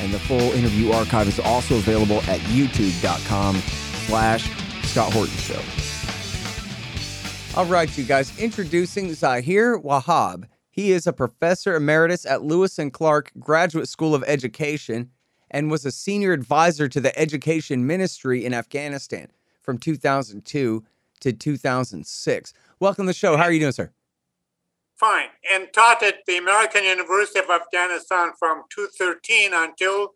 and the full interview archive is also available at youtube.com slash Scott Horton Show. All right, you guys, introducing Zaher Wahab. He is a professor emeritus at Lewis and Clark Graduate School of Education and was a senior advisor to the Education Ministry in Afghanistan from 2002 to 2006. Welcome to the show. How are you doing, sir? Fine. And taught at the American University of Afghanistan from 2013 until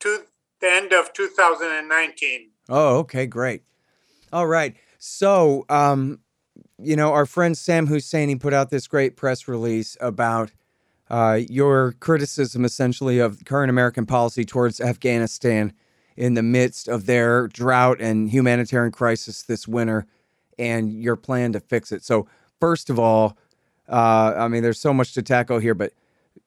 to the end of 2019. Oh, okay, great. All right. So, um, you know, our friend Sam Husseini put out this great press release about uh, your criticism, essentially, of current American policy towards Afghanistan in the midst of their drought and humanitarian crisis this winter, and your plan to fix it. So, first of all, uh, I mean, there's so much to tackle here, but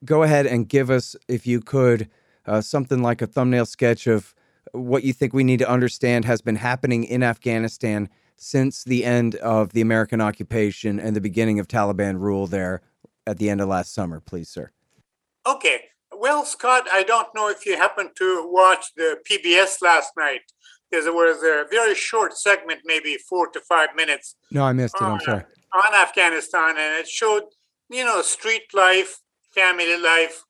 go ahead and give us, if you could, uh, something like a thumbnail sketch of what you think we need to understand has been happening in Afghanistan since the end of the American occupation and the beginning of Taliban rule there at the end of last summer, please, sir. Okay. Well, Scott, I don't know if you happened to watch the PBS last night. There was a very short segment, maybe four to five minutes. No, I missed it. I'm sorry. On Afghanistan, and it showed, you know, street life, family life,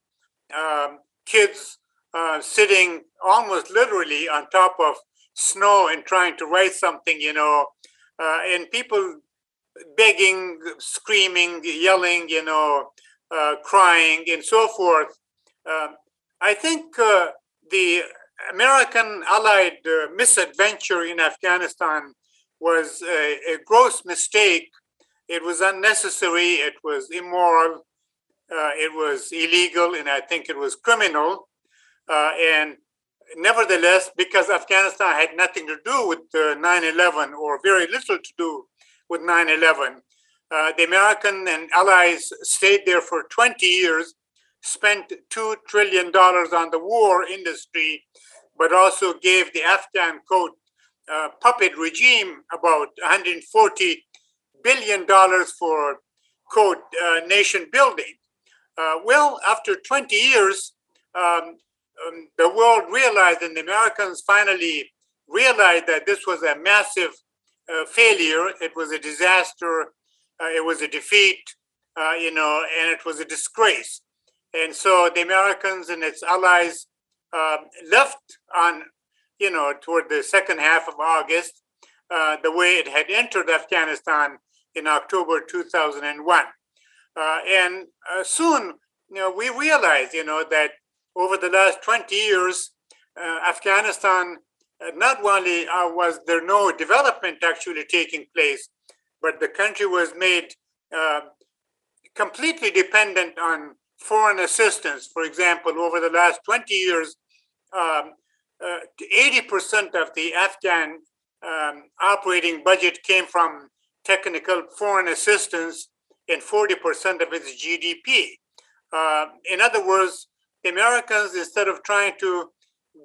um, kids uh, sitting almost literally on top of snow and trying to write something, you know, uh, and people begging, screaming, yelling, you know, uh, crying, and so forth. Um, I think uh, the American Allied uh, misadventure in Afghanistan was a, a, gross mistake. It was unnecessary, it was immoral, uh, it was illegal, and I think it was criminal. Uh, and nevertheless, because Afghanistan had nothing to do with 9 11 or very little to do with 9 11, uh, the American and allies stayed there for 20 years, spent $2 trillion on the war industry, but also gave the Afghan uh, puppet regime about 140 billion dollars for quote uh, nation building. Uh, well, after 20 years, um, um, the world realized, and the Americans finally realized that this was a massive uh, failure. It was a disaster. Uh, it was a defeat, uh, you know, and it was a disgrace. And so the Americans and its allies um, left on, you know, toward the second half of August, uh, the way it had entered Afghanistan in October 2001. Uh, and uh, soon, you know, we realized, you know, that over the last 20 years, uh, Afghanistan, uh, not only uh, was there no development actually taking place, but the country was made uh, completely dependent on foreign assistance. For example, over the last 20 years, um, 80% uh, of the Afghan um, operating budget came from technical foreign assistance and 40% of its GDP. Uh, in other words, the Americans, instead of trying to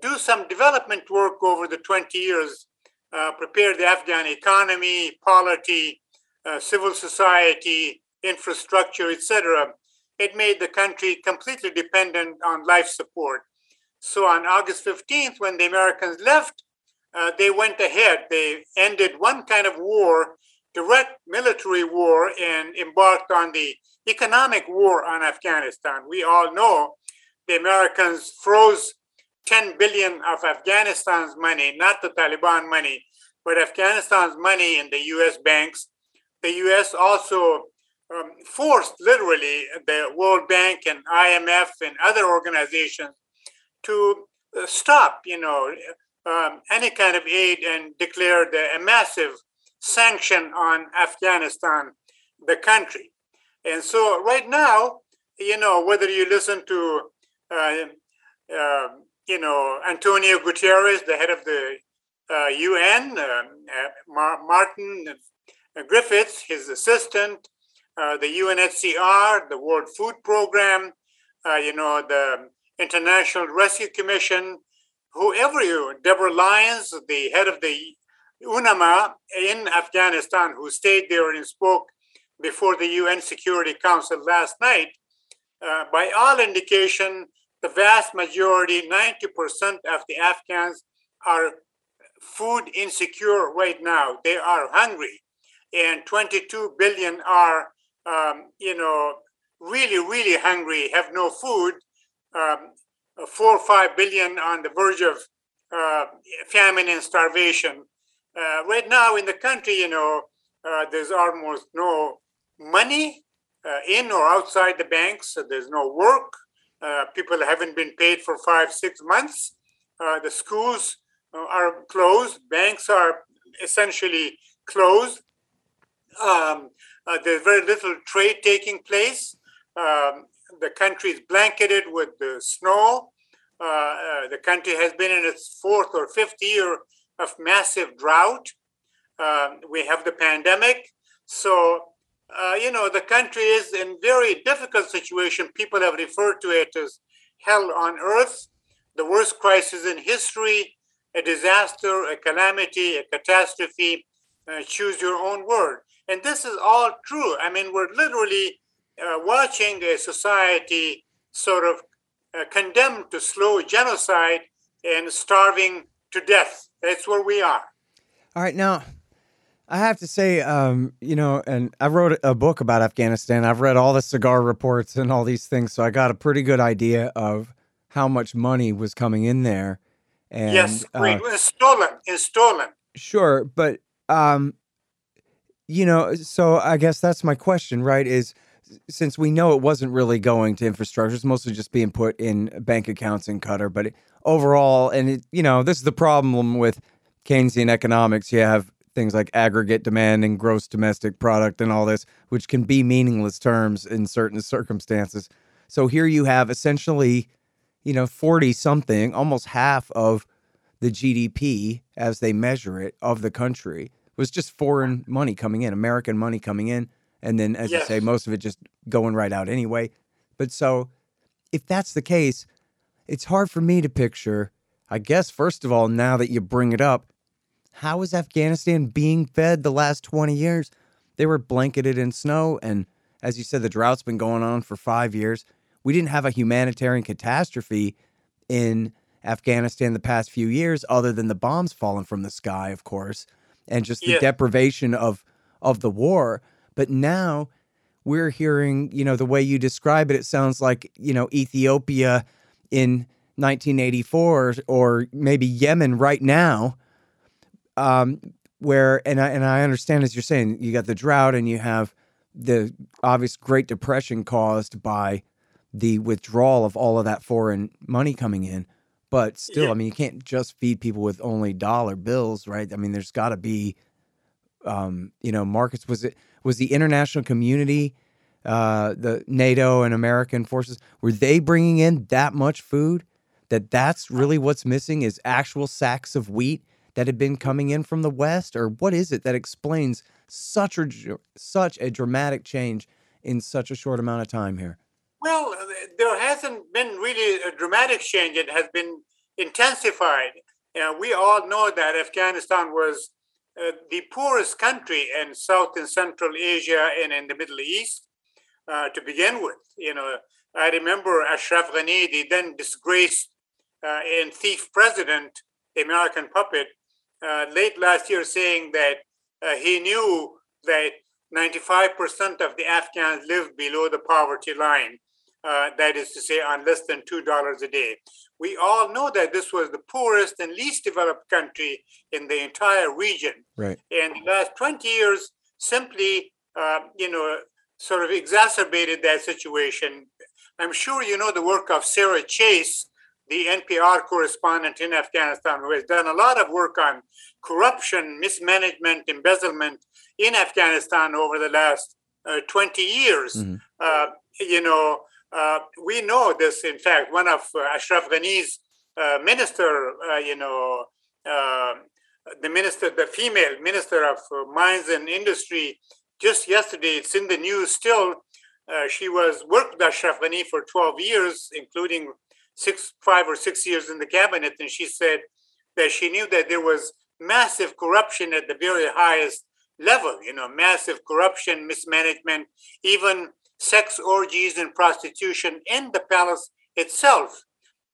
do some development work over the 20 years, uh, prepare the Afghan economy, polity, uh, civil society, infrastructure, etc., it made the country completely dependent on life support. So on August 15th, when the Americans left, uh, they went ahead. They ended one kind of war, direct military war, and embarked on the economic war on Afghanistan. We all know the Americans froze 10 billion of Afghanistan's money, not the Taliban money, but Afghanistan's money in the US banks. The US also um, forced literally the World Bank and IMF and other organizations to uh, stop, you know, um, any kind of aid and declared a massive sanction on Afghanistan, the country. And so right now, you know, whether you listen to uh, uh, you know, Antonio Guterres, the head of the uh, UN, uh, Mar- Martin Griffiths, his assistant, uh, the UNHCR, the World Food Program, uh, you know, the International Rescue Commission, whoever you, Deborah Lyons, the head of the UNAMA in Afghanistan, who stayed there and spoke before the UN Security Council last night, uh, by all indication, the vast majority, 90% of the Afghans are food insecure right now. They are hungry. And 22 billion are, um, you know, really, really hungry, have no food. Um, four or five billion on the verge of uh, famine and starvation. Uh, right now in the country, you know, uh, there's almost no money uh, in or outside the banks. So there's no work. Uh, people haven't been paid for five, six months. Uh, the schools are closed. Banks are essentially closed. Um, there's very little trade taking place. Um, the country is blanketed with the snow. Uh, uh, the country has been in its fourth or fifth year of massive drought. Um, we have the pandemic. So, uh, you know, the country is in very difficult situation. People have referred to it as hell on earth, the worst crisis in history, a disaster, a calamity, a catastrophe. Uh, choose your own word. And this is all true. I mean, we're literally uh, watching a society sort of uh, condemned to slow genocide and starving to death. That's where we are. All right, now I have to say, um, you know, and I wrote a book about Afghanistan. I've read all the SIGAR reports and all these things, so I got a pretty good idea of how much money was coming in there. And, yes. Uh, it's stolen. It's stolen. Sure, but um, you know, so I guess that's my question, right? Is since we know it wasn't really going to infrastructure, it's mostly just being put in bank accounts in Qatar. But it, overall, and it, you know, this is the problem with Keynesian economics. You have things like aggregate demand and gross domestic product and all this, which can be meaningless terms in certain circumstances. So here you have essentially, you know, 40 something, almost half of the GDP as they measure it of the country was just foreign money coming in, American money coming in and then as yes. you say most of it just going right out anyway but so if that's the case it's hard for me to picture i guess first of all now that you bring it up how is afghanistan being fed the last 20 years they were blanketed in snow and as you said the drought's been going on for 5 years we didn't have a humanitarian catastrophe in afghanistan the past few years other than the bombs falling from the sky of course and just the yeah. deprivation of of the war but now we're hearing, you know, the way you describe it, it sounds like, you know, Ethiopia in 1984 or maybe Yemen right now. Um, where and I and I understand as you're saying, you got the drought and you have the obvious Great Depression caused by the withdrawal of all of that foreign money coming in. But still, yeah. I mean, you can't just feed people with only dollar bills, right? I mean, there's got to be, um, you know, markets. Was it was the international community, uh, the NATO and American forces, were they bringing in that much food? That that's really what's missing is actual sacks of wheat that had been coming in from the West, or what is it that explains such a such a dramatic change in such a short amount of time here? Well, there hasn't been really a dramatic change. It has been intensified. You we all know that Afghanistan was uh, the poorest country in South and Central Asia and in the Middle East uh, to begin with. You know, I remember Ashraf Ghani, the then disgraced uh, and thief president, the American puppet, uh, late last year saying that uh, he knew that 95% of the Afghans live below the poverty line. That is to say, on less than $2 a day. We all know that this was the poorest and least developed country in the entire region. Right. And the last 20 years simply, uh, you know, sort of exacerbated that situation. I'm sure you know the work of Sarah Chayes, the NPR correspondent in Afghanistan, who has done a lot of work on corruption, mismanagement, embezzlement in Afghanistan over the last uh, 20 years. Mm-hmm. Uh, you know, uh, we know this, in fact, one of uh, Ashraf Ghani's uh, minister, you know, uh, the minister, the female minister of mines and industry, just yesterday, it's in the news still. She was worked with Ashraf Ghani for 12 years, including six, five or six years in the cabinet, and she said that she knew that there was massive corruption at the very highest level. You know, massive corruption, mismanagement, even sex orgies and prostitution in the palace itself.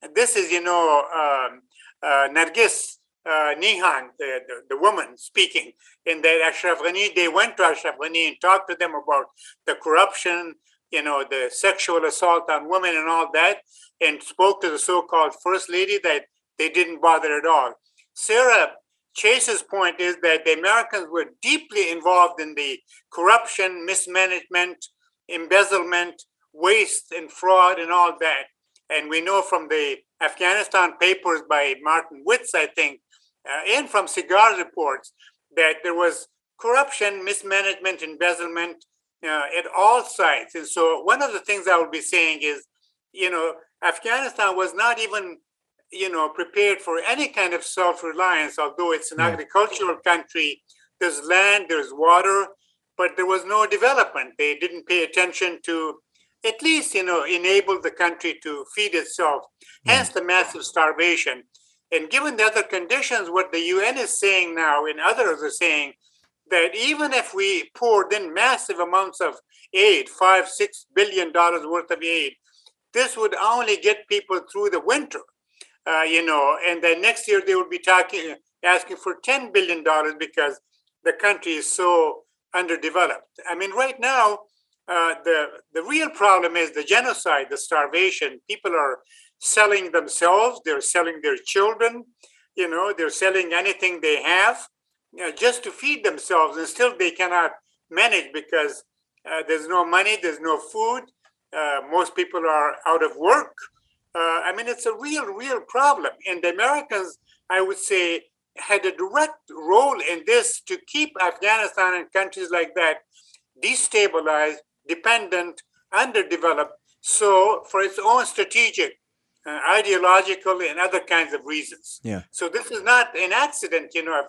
And this is, you know, um, uh, Nargis uh, Nehan, the, the, the, woman speaking, in that Ashraf Ghani, they went to Ashraf Ghani and talked to them about the corruption, you know, the sexual assault on women and all that, and spoke to the so-called first lady that they didn't bother at all. Sarah Chayes's point is that the Americans were deeply involved in the corruption, mismanagement, embezzlement, waste, and fraud, and all that. And we know from the Afghanistan papers by Martin Witz, I think, uh, and from SIGAR reports, that there was corruption, mismanagement, embezzlement uh, at all sides. And so, one of the things I will be saying is, you know, Afghanistan was not even, you know, prepared for any kind of self-reliance. Although it's an agricultural country, there's land, there's water, but there was no development. They didn't pay attention to at least you know enable the country to feed itself. Hence the massive starvation. And given the other conditions what the un is saying now and others are saying that even if we poured in massive amounts of aid five six billion dollars worth of aid this would only get people through the winter uh, you know and then next year they would be talking asking for 10 billion dollars because the country is so underdeveloped i mean right now uh, the the real problem is the genocide, the starvation. People are selling themselves. They're selling their children. You know, they're selling anything they have you know, just to feed themselves, and still they cannot manage because uh, there's no money, there's no food. Uh, most people are out of work. Uh, I mean, it's a real, real problem. And the Americans, I would say, had a direct role in this to keep Afghanistan and countries like that destabilized dependent, underdeveloped, so for its own strategic, uh, ideological, and other kinds of reasons. Yeah. So this is not an accident, you know, of,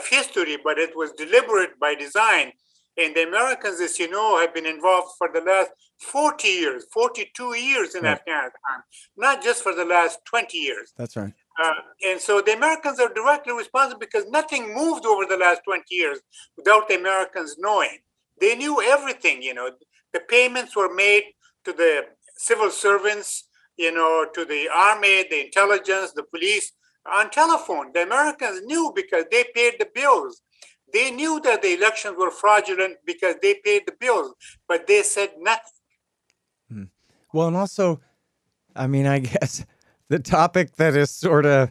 of history, but it was deliberate by design. And the Americans, as you know, have been involved for the last 40 years, 42 years in right. Afghanistan, not just for the last 20 years. That's right. Uh, and so the Americans are directly responsible because nothing moved over the last 20 years without the Americans knowing. They knew everything, you know the payments were made to the civil servants, you know, to the army, the intelligence, the police on telephone. The Americans knew because they paid the bills. They knew that the elections were fraudulent because they paid the bills, but they said nothing. Hmm. Well, and also, I mean, I guess the topic that is sort of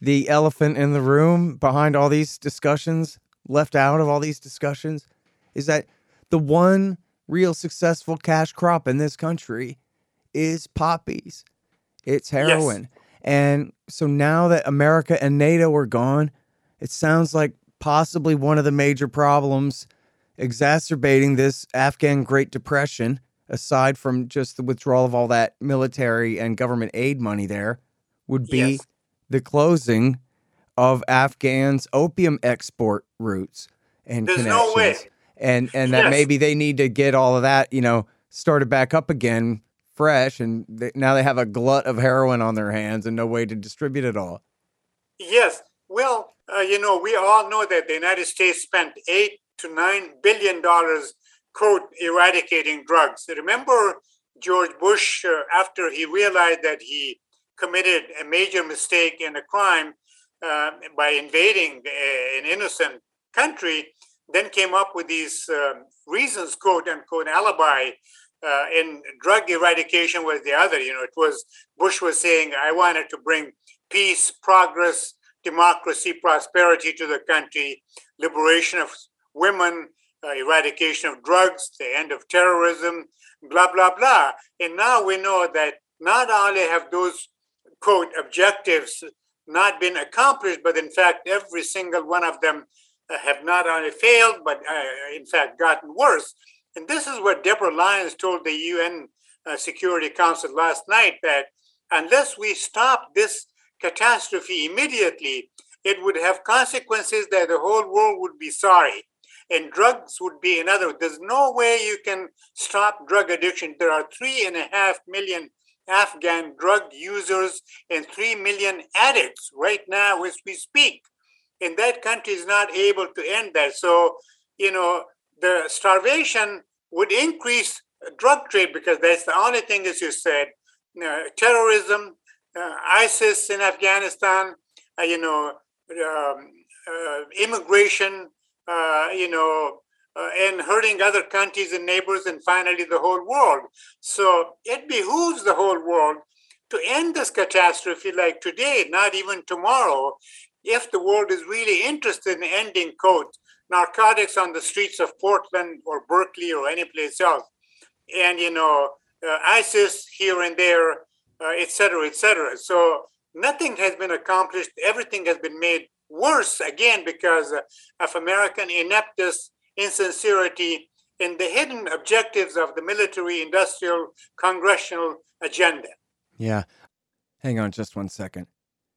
the elephant in the room behind all these discussions, left out of all these discussions, is that the one real successful cash crop in this country is poppies. It's heroin. Yes. And so now that America and NATO are gone, it sounds like possibly one of the major problems exacerbating this Afghan Great Depression, aside from just the withdrawal of all that military and government aid money there, would be yes. the closing of Afghans' opium export routes and There's connections. no way and and that yes. maybe they need to get all of that you know started back up again fresh and they, now they have a glut of heroin on their hands and no way to distribute it all yes well uh, you know we all know that the united states spent eight to nine billion dollars quote eradicating drugs remember george bush uh, after he realized that he committed a major mistake and a crime uh, by invading a, an innocent country then came up with these um, reasons, quote unquote, alibi. Uh, and drug eradication was the other. You know, it was Bush was saying, I wanted to bring peace, progress, democracy, prosperity to the country, liberation of women, eradication of drugs, the end of terrorism, blah, blah, blah. And now we know that not only have those, quote, objectives not been accomplished, but in fact, every single one of them have not only failed, but uh, in fact gotten worse. And this is what Deborah Lyons told the UN uh, Security Council last night that unless we stop this catastrophe immediately, it would have consequences that the whole world would be sorry. And drugs would be another. There's no way you can stop drug addiction. There are three and a half million Afghan drug users and three million addicts right now as we speak. And that country is not able to end that. So, you know, the starvation would increase drug trade because that's the only thing, as you said, uh, terrorism, uh, ISIS in Afghanistan, uh, you know, um, uh, immigration, you know, uh, and hurting other countries and neighbors, and finally the whole world. So it behooves the whole world to end this catastrophe like today, not even tomorrow, if the world is really interested in ending, quote, narcotics on the streets of Portland or Berkeley or any place else. And, you know, uh, ISIS here and there, uh, et cetera, et cetera. So nothing has been accomplished. Everything has been made worse again because uh, of American ineptness, insincerity, and the hidden objectives of the military, industrial, congressional agenda. Yeah. Hang on just one second.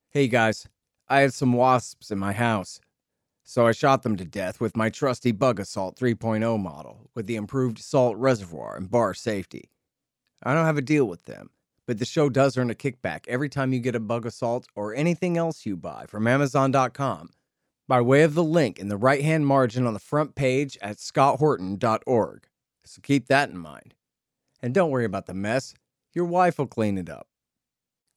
Hey guys, I had some wasps in my house. So I shot them to death with my trusty Bug-A-Salt 3.0 model with the improved salt reservoir and bar safety. I don't have a deal with them, but the show does earn a kickback every time you get a Bug-A-Salt or anything else you buy from Amazon.com by way of the link in the right hand margin on the front page at scotthorton.org. So keep that in mind. And don't worry about the mess, your wife will clean it up.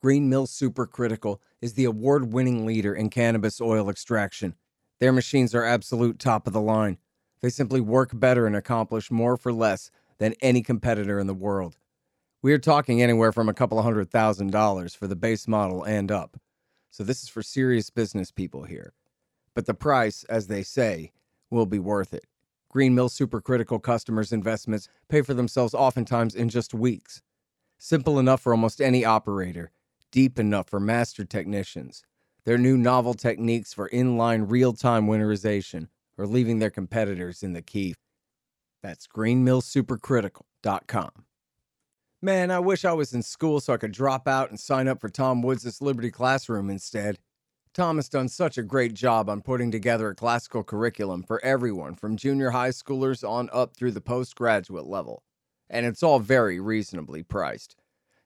Green Mill Supercritical is the award winning leader in cannabis oil extraction their machines are absolute top of the line. They simply work better and accomplish more for less than any competitor in the world. We are talking anywhere from a couple of hundred thousand dollars for the base model and up. So this is for serious business people here. But the price, as they say, will be worth it. Green Mill supercritical customers' investments pay for themselves oftentimes in just weeks. Simple enough for almost any operator, deep enough for master technicians. Their new novel techniques for inline real time winterization are leaving their competitors in the key. That's greenmillsupercritical.com. Man, I wish I was in school so I could drop out and sign up for Tom Woods' Liberty Classroom instead. Tom has done such a great job on putting together a classical curriculum for everyone from junior high schoolers on up through the postgraduate level. And it's all very reasonably priced.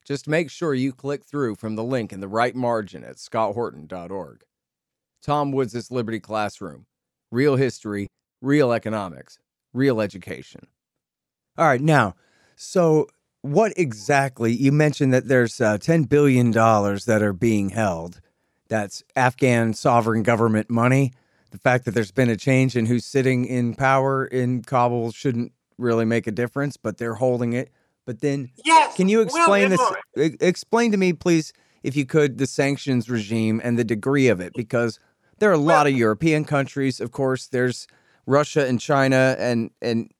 Just make sure you click through from the link in the right margin at scotthorton.org. Tom Woods' Liberty Classroom. Real history, real economics, real education. All right, now, so what exactly? You mentioned that there's uh, $10 billion that are being held. That's Afghan sovereign government money. The fact that there's been a change in who's sitting in power in Kabul shouldn't really make a difference, but they're holding it. But then, yes. can you explain well, this? Explain to me, please, if you could, the sanctions regime and the degree of it, because there are a well, lot of European countries. Of course, there's Russia and China and and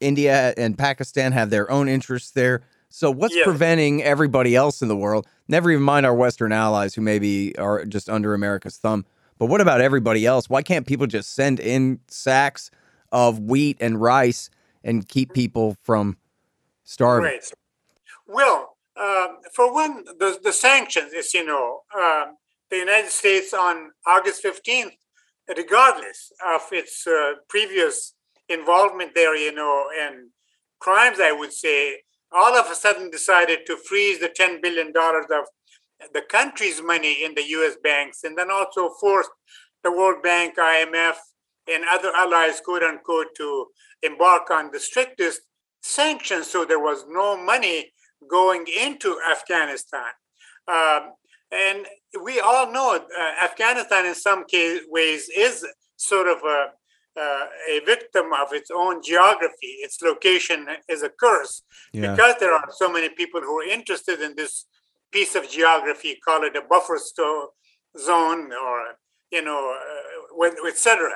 India and Pakistan have their own interests there. So what's yeah. preventing everybody else in the world? Never even mind our Western allies who maybe are just under America's thumb. But what about everybody else? Why can't people just send in sacks of wheat and rice and keep people from starving. Right. Well, um, for one, the, the sanctions, as you know, um, the United States on August 15th, regardless of its uh, previous involvement there, you know, and crimes, I would say, all of a sudden decided to freeze the $10 billion of the country's money in the US banks and then also forced the World Bank, IMF, and other allies, quote unquote, to embark on the strictest sanctions, so there was no money going into Afghanistan. Um, and we all know uh, Afghanistan, in some case, ways, is sort of a, uh, a victim of its own geography. Its location is a curse yeah. because there are so many people who are interested in this piece of geography, call it a buffer zone or, you know, uh, etc.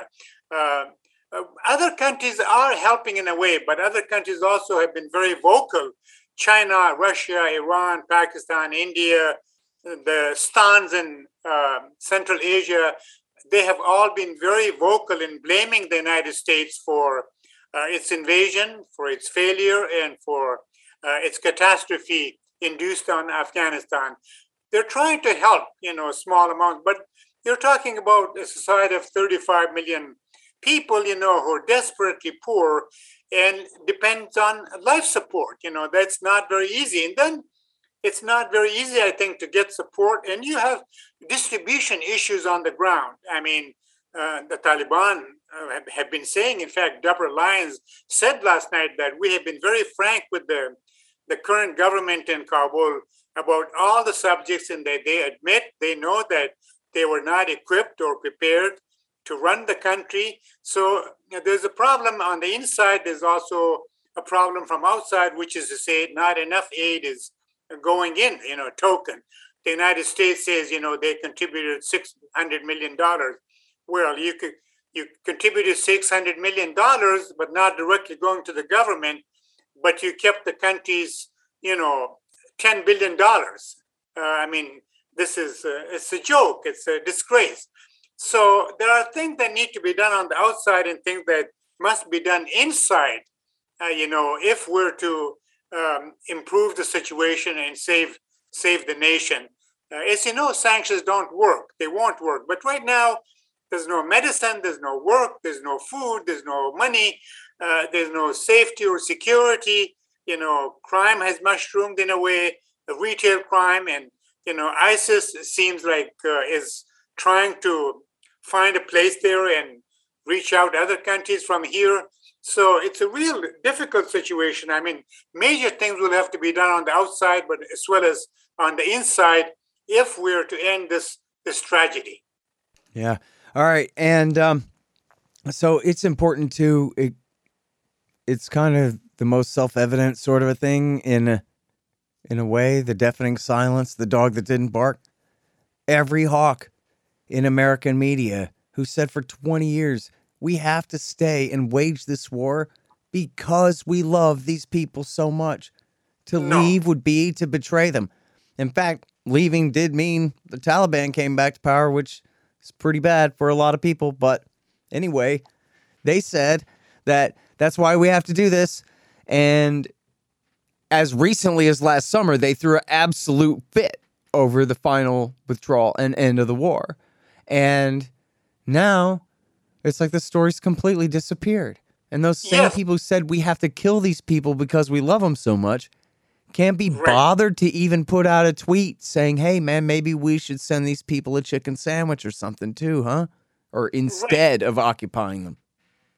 Uh, uh, other countries are helping in a way, but other countries also have been very vocal. China, Russia, Iran, Pakistan, India, the stans in uh, Central Asia, they have all been very vocal in blaming the United States for uh, its invasion, for its failure, and for uh, its catastrophe induced on Afghanistan. they're trying to help, you know, small amounts, but you're talking about a society of 35 million people, you know, who are desperately poor and depends on life support. You know, that's not very easy. And then it's not very easy, I think, to get support. And you have distribution issues on the ground. I mean, uh, the Taliban uh, have, have, been saying, in fact, Deborah Lyons said last night that we have been very frank with the, the current government in Kabul about all the subjects and that they admit they know that they were not equipped or prepared to run the country. So there's a problem on the inside. There's also a problem from outside, which is to say, not enough aid is going in, you know, token. The United States says, you know, they contributed $600 million. Well, you could you contributed $600 million, but not directly going to the government, but you kept the country's, you know, $10 billion. Uh, I mean, this is a, it's a joke. It's a disgrace. So there are things that need to be done on the outside and things that must be done inside. Uh, you know, if we're to um, improve the situation and save save the nation. Uh, as you know, sanctions don't work. They won't work. But right now, there's no medicine, there's no work, there's no food, there's no money, uh, there's no safety or security. You know, crime has mushroomed in a way, retail crime, and you know, ISIS seems like uh, is trying to find a place there and reach out other countries from here. So it's a real difficult situation. I mean, major things will have to be done on the outside, but as well as on the inside, if we're to end this this tragedy. Yeah. All right. And um, so it's important to it, it's kind of the most self-evident sort of a thing in a, in a way, the deafening silence, the dog that didn't bark. Every hawk in American media who said for 20 years, we have to stay and wage this war because we love these people so much. To no. leave would be to betray them. In fact, leaving did mean the Taliban came back to power, which is pretty bad for a lot of people. But anyway, they said that that's why we have to do this. And as recently as last summer, they threw an absolute fit over the final withdrawal and end of the war. And now it's like the story's completely disappeared. And those same yes. people who said we have to kill these people because we love them so much can't be right. bothered to even put out a tweet saying, hey, man, maybe we should send these people a chicken sandwich or something too, huh? Or instead right. of occupying them,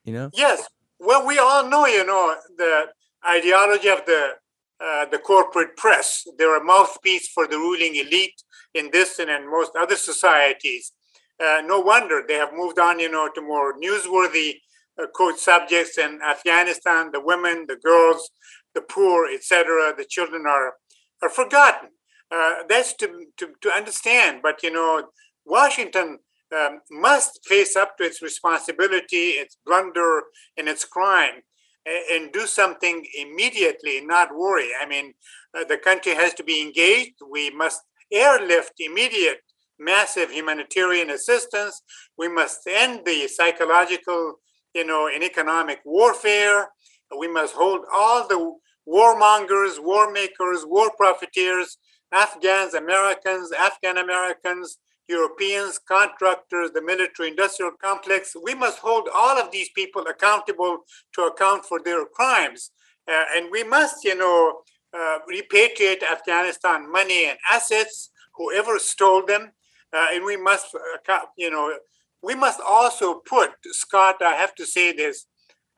you know? Yes. Well, we all know, you know, the ideology of the uh, the corporate press. They're a mouthpiece for the ruling elite in this and in most other societies uh, no wonder they have moved on, you know, to more newsworthy uh, quote subjects in Afghanistan. The women, the girls, the poor, etc. The children are are forgotten. Uh, that's to, to to understand. But you know, Washington um, must face up to its responsibility, its blunder, and its crime, and, and do something immediately, not worry. I mean, uh, the country has to be engaged. We must airlift immediate massive humanitarian assistance. We must end the psychological, you know, and economic warfare. We must hold all the warmongers, war makers, war profiteers, Afghans, Americans, Afghan Americans, Europeans, contractors, the military industrial complex. We must hold all of these people accountable to account for their crimes. Uh, and we must, you know, uh, repatriate Afghanistan money and assets, whoever stole them, uh, and we must, uh, you know, we must also put, Scott, I have to say this,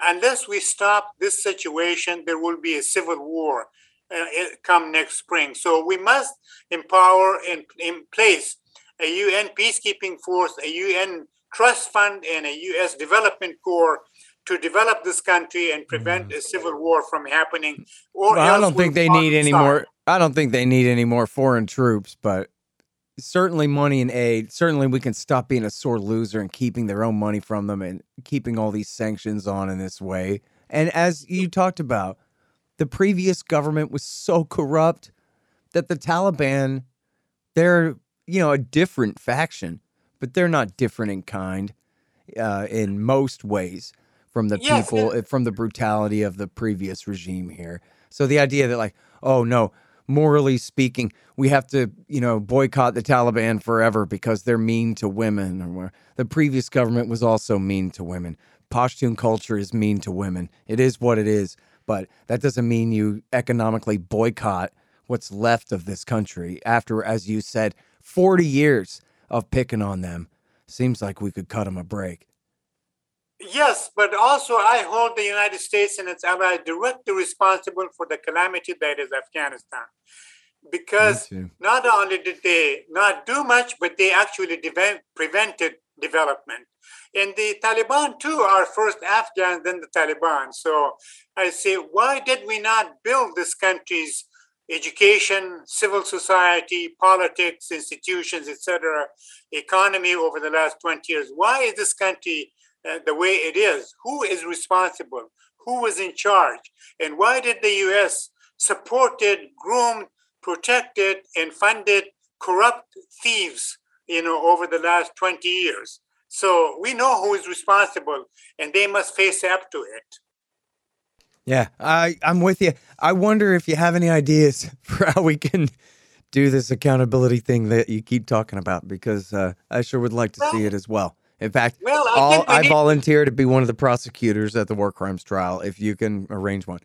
unless we stop this situation, there will be a civil war uh, come next spring. So we must empower and in place a UN peacekeeping force, a UN trust fund, and a U.S. development corps to develop this country and prevent a civil war from happening. Or well, I don't think they need any more. I don't think they need any more foreign troops, but certainly money and aid. Certainly, we can stop being a sore loser and keeping their own money from them and keeping all these sanctions on in this way. And as you talked about, the previous government was so corrupt that the Taliban, they're you know a different faction, but they're not different in kind uh, in most ways from the yes, people, from the brutality of the previous regime here. So the idea that like, oh no, morally speaking, we have to, you know, boycott the Taliban forever because they're mean to women. Or the previous government was also mean to women. Pashtun culture is mean to women. It is what it is, but that doesn't mean you economically boycott what's left of this country after, as you said, 40 years of picking on them. Seems like we could cut them a break. Yes, but also I hold the United States and its allies directly responsible for the calamity that is Afghanistan. Because not only did they not do much, but they actually de- prevented development. And the Taliban, too, are first Afghans, then the Taliban. So I say, why did we not build this country's education, civil society, politics, institutions, etc., economy over the last 20 years? Why is this country the way it is? Who is responsible? Who was in charge? And why did the US supported, groomed, protected, and funded corrupt thieves, you know, over the last 20 years? So we know who is responsible, and they must face up to it. Yeah, I I'm with you. I wonder if you have any ideas for how we can do this accountability thing that you keep talking about, because uh, I sure would like to well, see it as well. In fact, well, I, I need- volunteer to be one of the prosecutors at the war crimes trial if you can arrange one.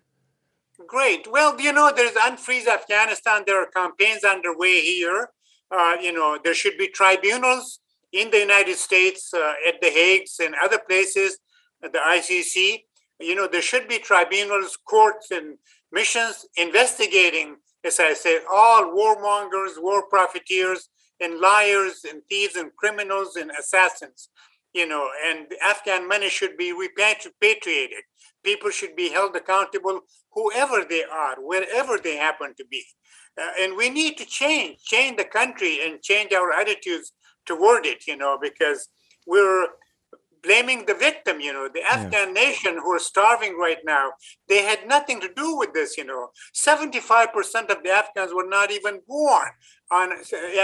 Great. Well, you know, there's Unfreeze Afghanistan. There are campaigns underway here. Uh, you know, there should be tribunals in the United States, uh, at the Hagues and other places, at the ICC. You know, there should be tribunals, courts, and missions investigating, as I said, all warmongers, war profiteers, and liars, and thieves, and criminals, and assassins. You know, and Afghan money should be repatriated. People should be held accountable, whoever they are, wherever they happen to be. Uh, and we need to change, change the country, and change our attitudes toward it, you know, because we're blaming the victim, you know, the Afghan yeah. nation who are starving right now. They had nothing to do with this, you know. 75% of the Afghans were not even born on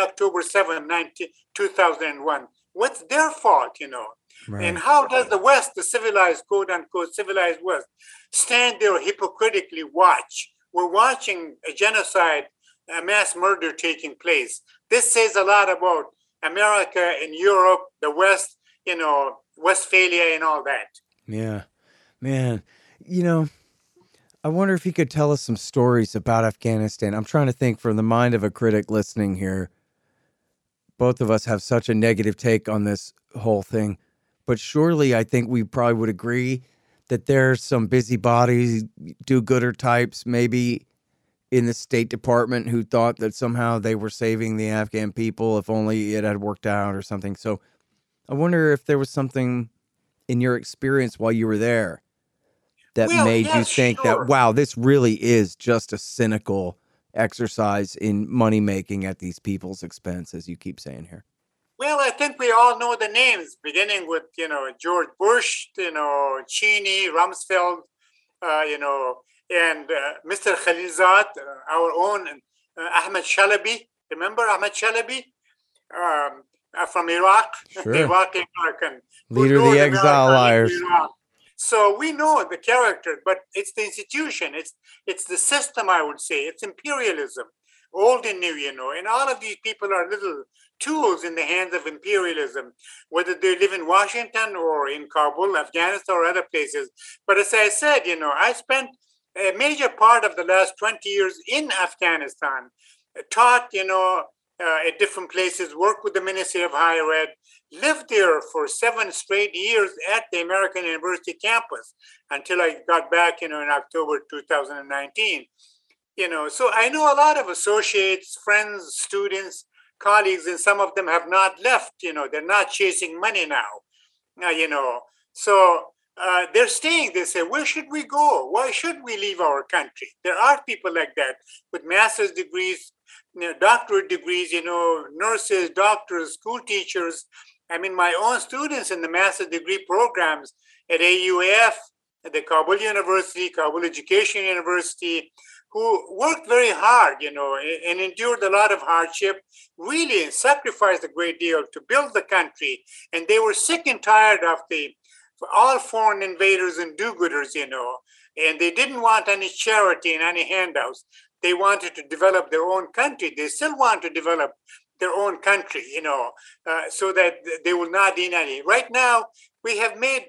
October 7, 19, 2001. What's their fault, you know? Right. And how does the West, the civilized, quote unquote, civilized West, stand there hypocritically watch? We're watching a genocide, a mass murder taking place. This says a lot about America and Europe, the West, you know, Westphalia and all that. Yeah, man. You know, I wonder if you could tell us some stories about Afghanistan. I'm trying to think from the mind of a critic listening here. Both of us have such a negative take on this whole thing, but surely I think we probably would agree that there's some busybodies, do-gooder types, maybe in the State Department who thought that somehow they were saving the Afghan people if only it had worked out or something. So I wonder if there was something in your experience while you were there that well, made you think sure. that, wow, this really is just a cynical exercise in money making at these people's expense, as you keep saying here. Well, I think we all know the names, beginning with you know George Bush, you know Cheney, Rumsfeld, uh, you know and uh, Mr. Khalilzad, uh, our own uh, Ahmed Chalabi. Remember Ahmed Chalabi um, from Iraq, sure. Iraqi American leader of the exile liars. So we know the character, but it's the institution. It's it's the system. I would say it's imperialism, old and new. You know, and all of these people are little tools in the hands of imperialism, whether they live in Washington or in Kabul, Afghanistan, or other places. But as I said, you know, I spent a major part of the last 20 years in Afghanistan, taught, you know, uh, at different places, worked with the Ministry of Higher Ed, lived there for seven straight years at the American University campus until I got back, you know, in October 2019. You know, so I know a lot of associates, friends, students, colleagues, and some of them have not left. You know, they're not chasing money now. Uh, you know, so uh, they're staying. They say, where should we go? Why should we leave our country? There are people like that with master's degrees, you know, doctorate degrees, you know, nurses, doctors, school teachers. I mean, my own students in the master's degree programs at AUF, at the Kabul University, Kabul Education University, who worked very hard, you know, and endured a lot of hardship, really sacrificed a great deal to build the country. And they were sick and tired of the all foreign invaders and do-gooders, you know, and they didn't want any charity and any handouts. they wanted to develop their own country. They still want to develop their own country, you know, uh, so that they will not any. Right now, we have made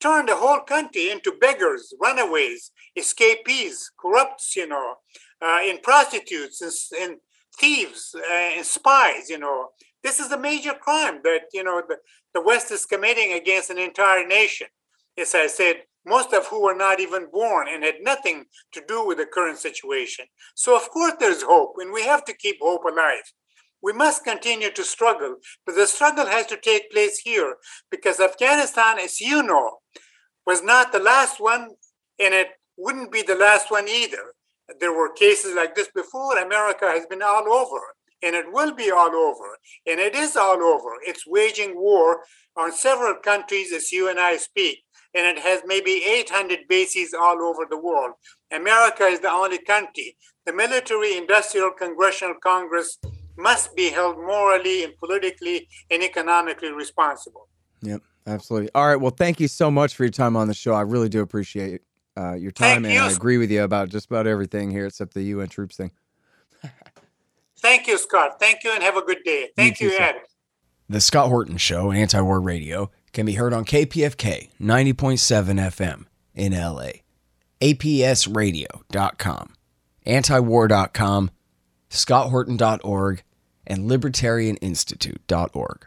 turned the whole country into beggars, runaways, escapees, corrupts, you know, uh, in prostitutes, and, in thieves, uh, in spies, you know. This is a major crime that, you know, the, the West is committing against an entire nation. As I said, most of who were not even born and had nothing to do with the current situation. So, of course, there's hope, and we have to keep hope alive. We must continue to struggle, but the struggle has to take place here because Afghanistan, as you know, was not the last one, and it wouldn't be the last one either. There were cases like this before. America has been all over, and it will be all over, and it is all over. It's waging war on several countries as you and I speak and it has maybe 800 bases all over the world. America is the only country. The military industrial congressional congress must be held morally and politically and economically responsible. Yep, absolutely. All right. Well, thank you so much for your time on the show. I really do appreciate uh, your time, thank and you. I agree with you about just about everything here except the UN troops thing. thank you, Scott. Thank you, and have a good day. Thank you, you Ed. The Scott Horton Show, Anti War Radio, can be heard on KPFK 90.7 FM in LA, APSradio.com, antiwar.com, scotthorton.org, and libertarianinstitute.org.